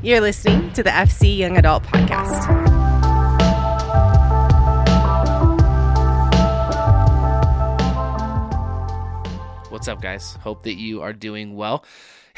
You're listening to the FC Young Adult Podcast. What's up, guys? Hope that you are doing well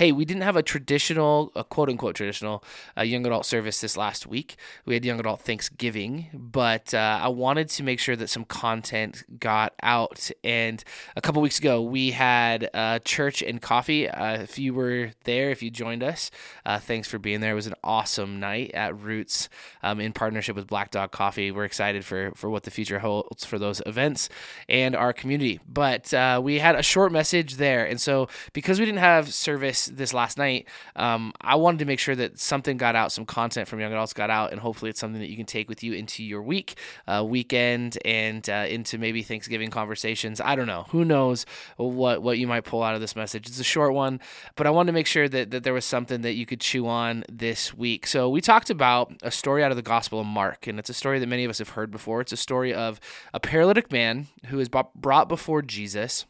hey, we didn't have a traditional, a quote unquote traditional uh, young adult service this last week. We had young adult Thanksgiving, but uh, I wanted to make sure that some content got out. And a couple weeks ago, we had uh, church and coffee. Uh, if you were there, if you joined us, uh, thanks for being there. It was an awesome night at Roots um, in partnership with Black Dog Coffee. We're excited for, for what the future holds for those events and our community. But uh, we had a short message there. And so, because we didn't have service this last night, um, I wanted to make sure that something got out, some content from Young Adults got out, and hopefully it's something that you can take with you into your week, uh, weekend, and uh, into maybe Thanksgiving conversations. I don't know. Who knows what what you might pull out of this message? It's a short one, but I wanted to make sure that, that there was something that you could chew on this week. So we talked about a story out of the Gospel of Mark, and it's a story that many of us have heard before. It's a story of a paralytic man who is brought before Jesus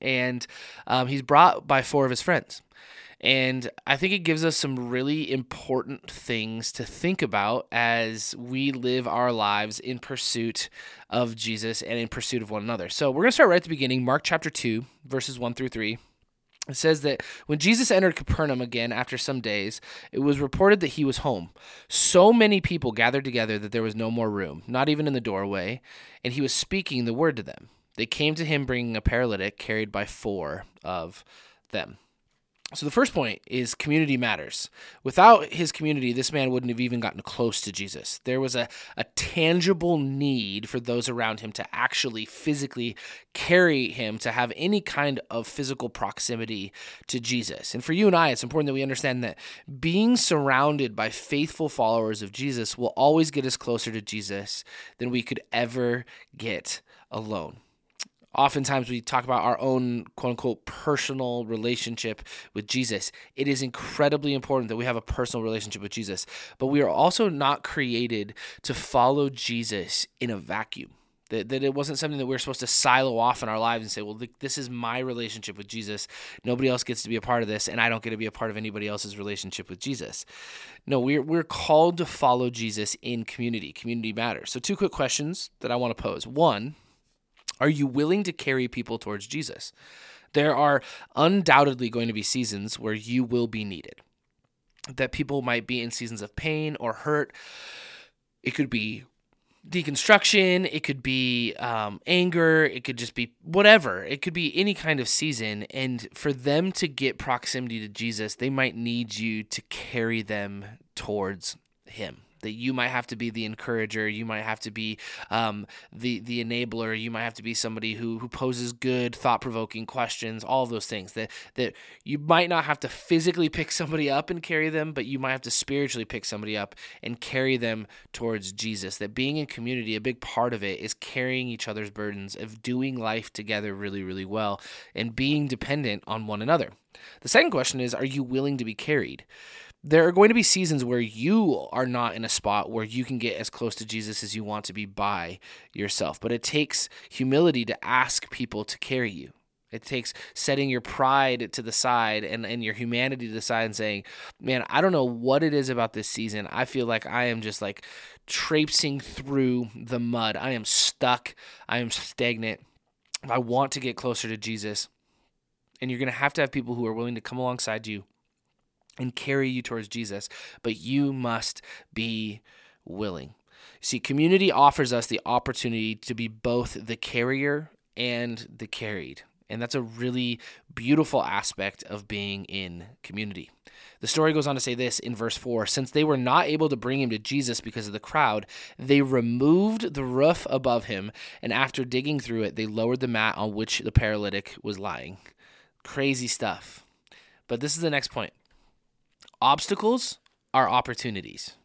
and um, he's brought by four of his friends. And I think it gives us some really important things to think about as we live our lives in pursuit of Jesus and in pursuit of one another. So we're going to start right at the beginning, Mark chapter 2, verses 1 through 3. It says that when Jesus entered Capernaum again after some days, it was reported that he was home. So many people gathered together that there was no more room, not even in the doorway, and he was speaking the word to them. They came to him bringing a paralytic carried by four of them. So the first point is community matters. Without his community, this man wouldn't have even gotten close to Jesus. There was a, a tangible need for those around him to actually physically carry him to have any kind of physical proximity to Jesus. And for you and I, it's important that we understand that being surrounded by faithful followers of Jesus will always get us closer to Jesus than we could ever get alone oftentimes we talk about our own quote unquote personal relationship with Jesus. It is incredibly important that we have a personal relationship with Jesus, but we are also not created to follow Jesus in a vacuum. That, that it wasn't something that we are supposed to silo off in our lives and say, well, this is my relationship with Jesus. Nobody else gets to be a part of this, and I don't get to be a part of anybody else's relationship with Jesus. No, we're, we're called to follow Jesus in community. Community matters. So, two quick questions that I want to pose. One, are you willing to carry people towards Jesus? There are undoubtedly going to be seasons where you will be needed. That people might be in seasons of pain or hurt. It could be deconstruction, it could be um, anger, it could just be whatever. It could be any kind of season. And for them to get proximity to Jesus, they might need you to carry them towards Him that you might have to be the encourager, you might have to be um, the the enabler, you might have to be somebody who who poses good, thought provoking questions, all those things. That that you might not have to physically pick somebody up and carry them, but you might have to spiritually pick somebody up and carry them towards Jesus. That being in community, a big part of it is carrying each other's burdens, of doing life together really, really well, and being dependent on one another. The second question is, are you willing to be carried? There are going to be seasons where you are not in a spot where you can get as close to Jesus as you want to be by yourself. But it takes humility to ask people to carry you. It takes setting your pride to the side and, and your humanity to the side and saying, Man, I don't know what it is about this season. I feel like I am just like traipsing through the mud. I am stuck. I am stagnant. I want to get closer to Jesus. And you're going to have to have people who are willing to come alongside you and carry you towards Jesus, but you must be willing. See, community offers us the opportunity to be both the carrier and the carried. And that's a really beautiful aspect of being in community. The story goes on to say this in verse 4 Since they were not able to bring him to Jesus because of the crowd, they removed the roof above him, and after digging through it, they lowered the mat on which the paralytic was lying. Crazy stuff. But this is the next point obstacles are opportunities.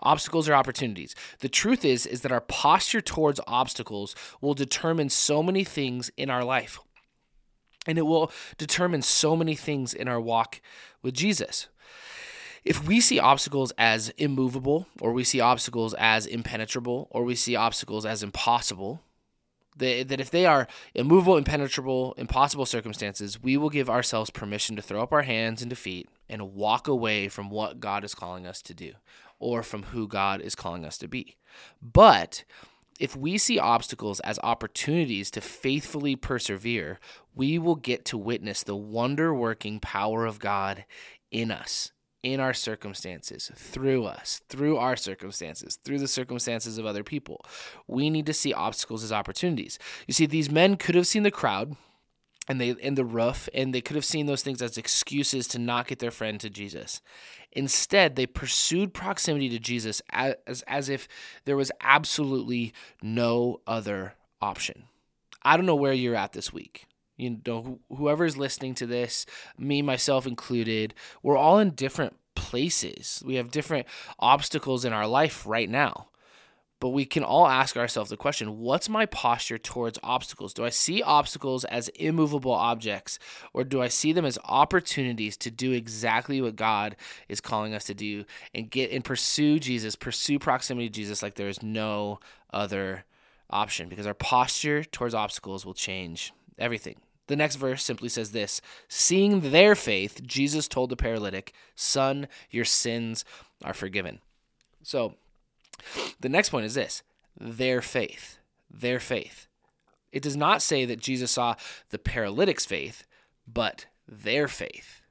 Obstacles are opportunities. The truth is is that our posture towards obstacles will determine so many things in our life. And it will determine so many things in our walk with Jesus. If we see obstacles as immovable, or we see obstacles as impenetrable, or we see obstacles as impossible, that if they are immovable, impenetrable, impossible circumstances, we will give ourselves permission to throw up our hands in defeat and walk away from what God is calling us to do or from who God is calling us to be. But if we see obstacles as opportunities to faithfully persevere, we will get to witness the wonder working power of God in us, in our circumstances, through us, through our circumstances, through the circumstances of other people. We need to see obstacles as opportunities. You see, these men could have seen the crowd and they in the roof and they could have seen those things as excuses to not get their friend to Jesus. Instead, they pursued proximity to Jesus as, as if there was absolutely no other option. I don't know where you're at this week. You know, whoever is listening to this, me, myself included, we're all in different places. We have different obstacles in our life right now. But we can all ask ourselves the question what's my posture towards obstacles? Do I see obstacles as immovable objects, or do I see them as opportunities to do exactly what God is calling us to do and get and pursue Jesus, pursue proximity to Jesus like there is no other option? Because our posture towards obstacles will change everything. The next verse simply says this Seeing their faith, Jesus told the paralytic, Son, your sins are forgiven. So, the next point is this their faith. Their faith. It does not say that Jesus saw the paralytic's faith, but their faith.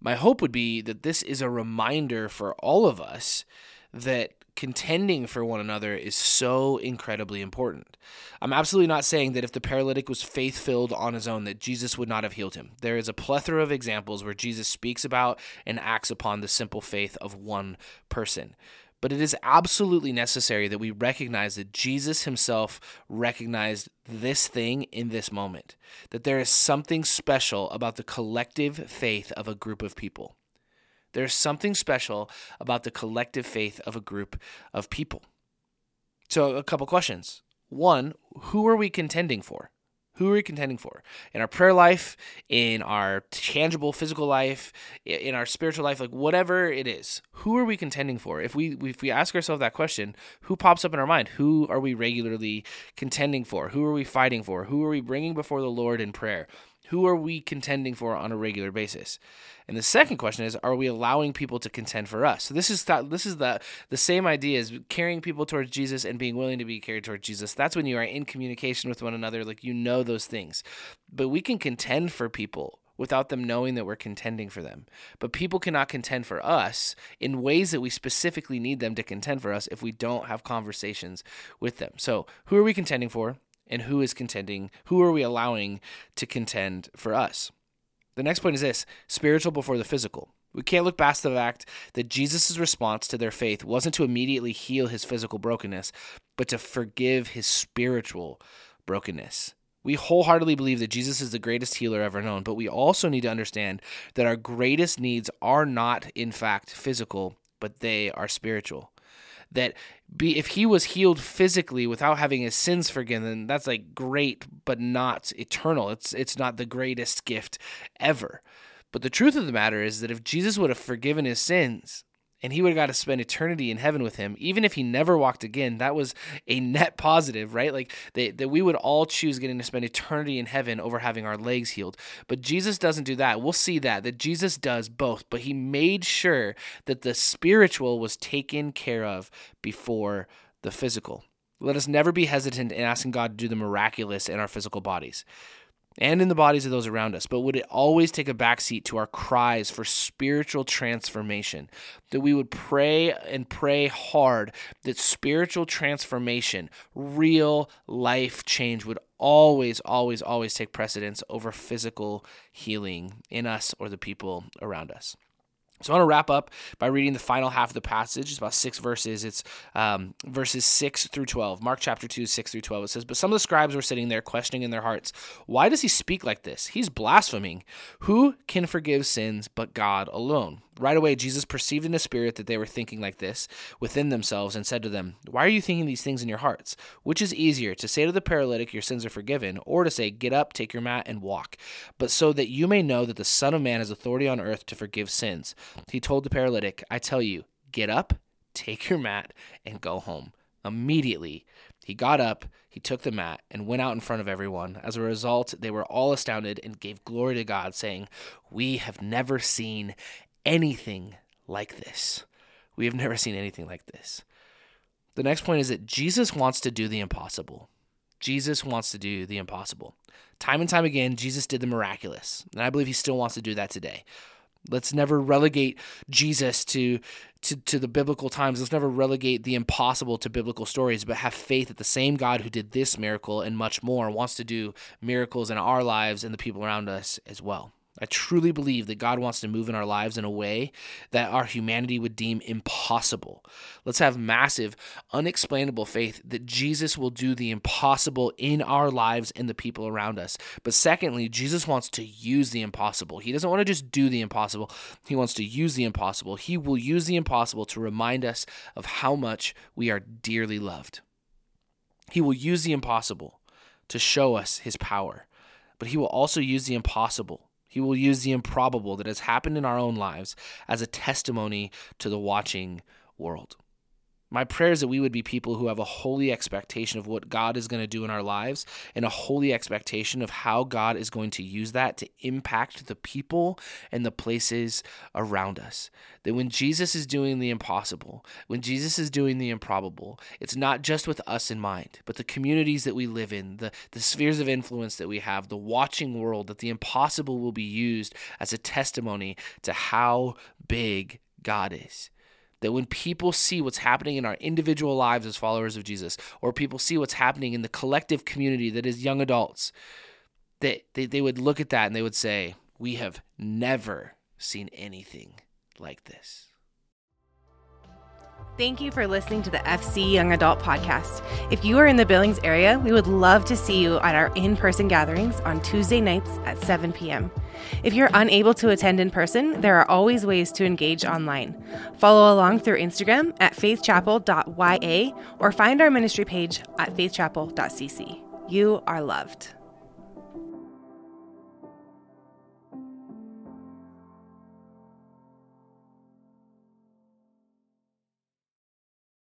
My hope would be that this is a reminder for all of us that contending for one another is so incredibly important. I'm absolutely not saying that if the paralytic was faith filled on his own, that Jesus would not have healed him. There is a plethora of examples where Jesus speaks about and acts upon the simple faith of one person. But it is absolutely necessary that we recognize that Jesus himself recognized this thing in this moment, that there is something special about the collective faith of a group of people. There's something special about the collective faith of a group of people. So, a couple questions. One, who are we contending for? Who are we contending for? In our prayer life, in our tangible physical life, in our spiritual life, like whatever it is, who are we contending for? If we if we ask ourselves that question, who pops up in our mind? Who are we regularly contending for? Who are we fighting for? Who are we bringing before the Lord in prayer? Who are we contending for on a regular basis? And the second question is, are we allowing people to contend for us? So this is th- this is the the same idea as carrying people towards Jesus and being willing to be carried towards Jesus. That's when you are in communication with one another, like you know those things. But we can contend for people without them knowing that we're contending for them. But people cannot contend for us in ways that we specifically need them to contend for us if we don't have conversations with them. So, who are we contending for? And who is contending, who are we allowing to contend for us? The next point is this spiritual before the physical. We can't look past the fact that Jesus' response to their faith wasn't to immediately heal his physical brokenness, but to forgive his spiritual brokenness. We wholeheartedly believe that Jesus is the greatest healer ever known, but we also need to understand that our greatest needs are not, in fact, physical, but they are spiritual that be if he was healed physically without having his sins forgiven, that's like great, but not eternal. It's it's not the greatest gift ever. But the truth of the matter is that if Jesus would have forgiven his sins, and he would have got to spend eternity in heaven with him, even if he never walked again. That was a net positive, right? Like that we would all choose getting to spend eternity in heaven over having our legs healed. But Jesus doesn't do that. We'll see that that Jesus does both, but he made sure that the spiritual was taken care of before the physical. Let us never be hesitant in asking God to do the miraculous in our physical bodies and in the bodies of those around us, but would it always take a backseat to our cries for spiritual transformation? That we would pray and pray hard that spiritual transformation, real life change would always, always, always take precedence over physical healing in us or the people around us. So I want to wrap up by reading the final half of the passage. It's about six verses. It's um, verses 6 through 12. Mark chapter 2, 6 through 12. It says, But some of the scribes were sitting there questioning in their hearts, Why does he speak like this? He's blaspheming. Who can forgive sins but God alone? Right away, Jesus perceived in the spirit that they were thinking like this within themselves and said to them, Why are you thinking these things in your hearts? Which is easier, to say to the paralytic, Your sins are forgiven, or to say, Get up, take your mat, and walk? But so that you may know that the Son of Man has authority on earth to forgive sins. He told the paralytic, I tell you, get up, take your mat, and go home. Immediately, He got up, he took the mat, and went out in front of everyone. As a result, they were all astounded and gave glory to God, saying, We have never seen anything like this. We have never seen anything like this. The next point is that Jesus wants to do the impossible. Jesus wants to do the impossible. Time and time again, Jesus did the miraculous, and I believe he still wants to do that today. Let's never relegate Jesus to, to, to the biblical times. Let's never relegate the impossible to biblical stories, but have faith that the same God who did this miracle and much more wants to do miracles in our lives and the people around us as well. I truly believe that God wants to move in our lives in a way that our humanity would deem impossible. Let's have massive, unexplainable faith that Jesus will do the impossible in our lives and the people around us. But secondly, Jesus wants to use the impossible. He doesn't want to just do the impossible, He wants to use the impossible. He will use the impossible to remind us of how much we are dearly loved. He will use the impossible to show us His power, but He will also use the impossible he will use the improbable that has happened in our own lives as a testimony to the watching world. My prayer is that we would be people who have a holy expectation of what God is going to do in our lives and a holy expectation of how God is going to use that to impact the people and the places around us. That when Jesus is doing the impossible, when Jesus is doing the improbable, it's not just with us in mind, but the communities that we live in, the, the spheres of influence that we have, the watching world, that the impossible will be used as a testimony to how big God is that when people see what's happening in our individual lives as followers of Jesus, or people see what's happening in the collective community that is young adults, that they, they would look at that and they would say, We have never seen anything like this. Thank you for listening to the FC Young Adult Podcast. If you are in the Billings area, we would love to see you at our in person gatherings on Tuesday nights at 7 p.m. If you're unable to attend in person, there are always ways to engage online. Follow along through Instagram at faithchapel.ya or find our ministry page at faithchapel.cc. You are loved.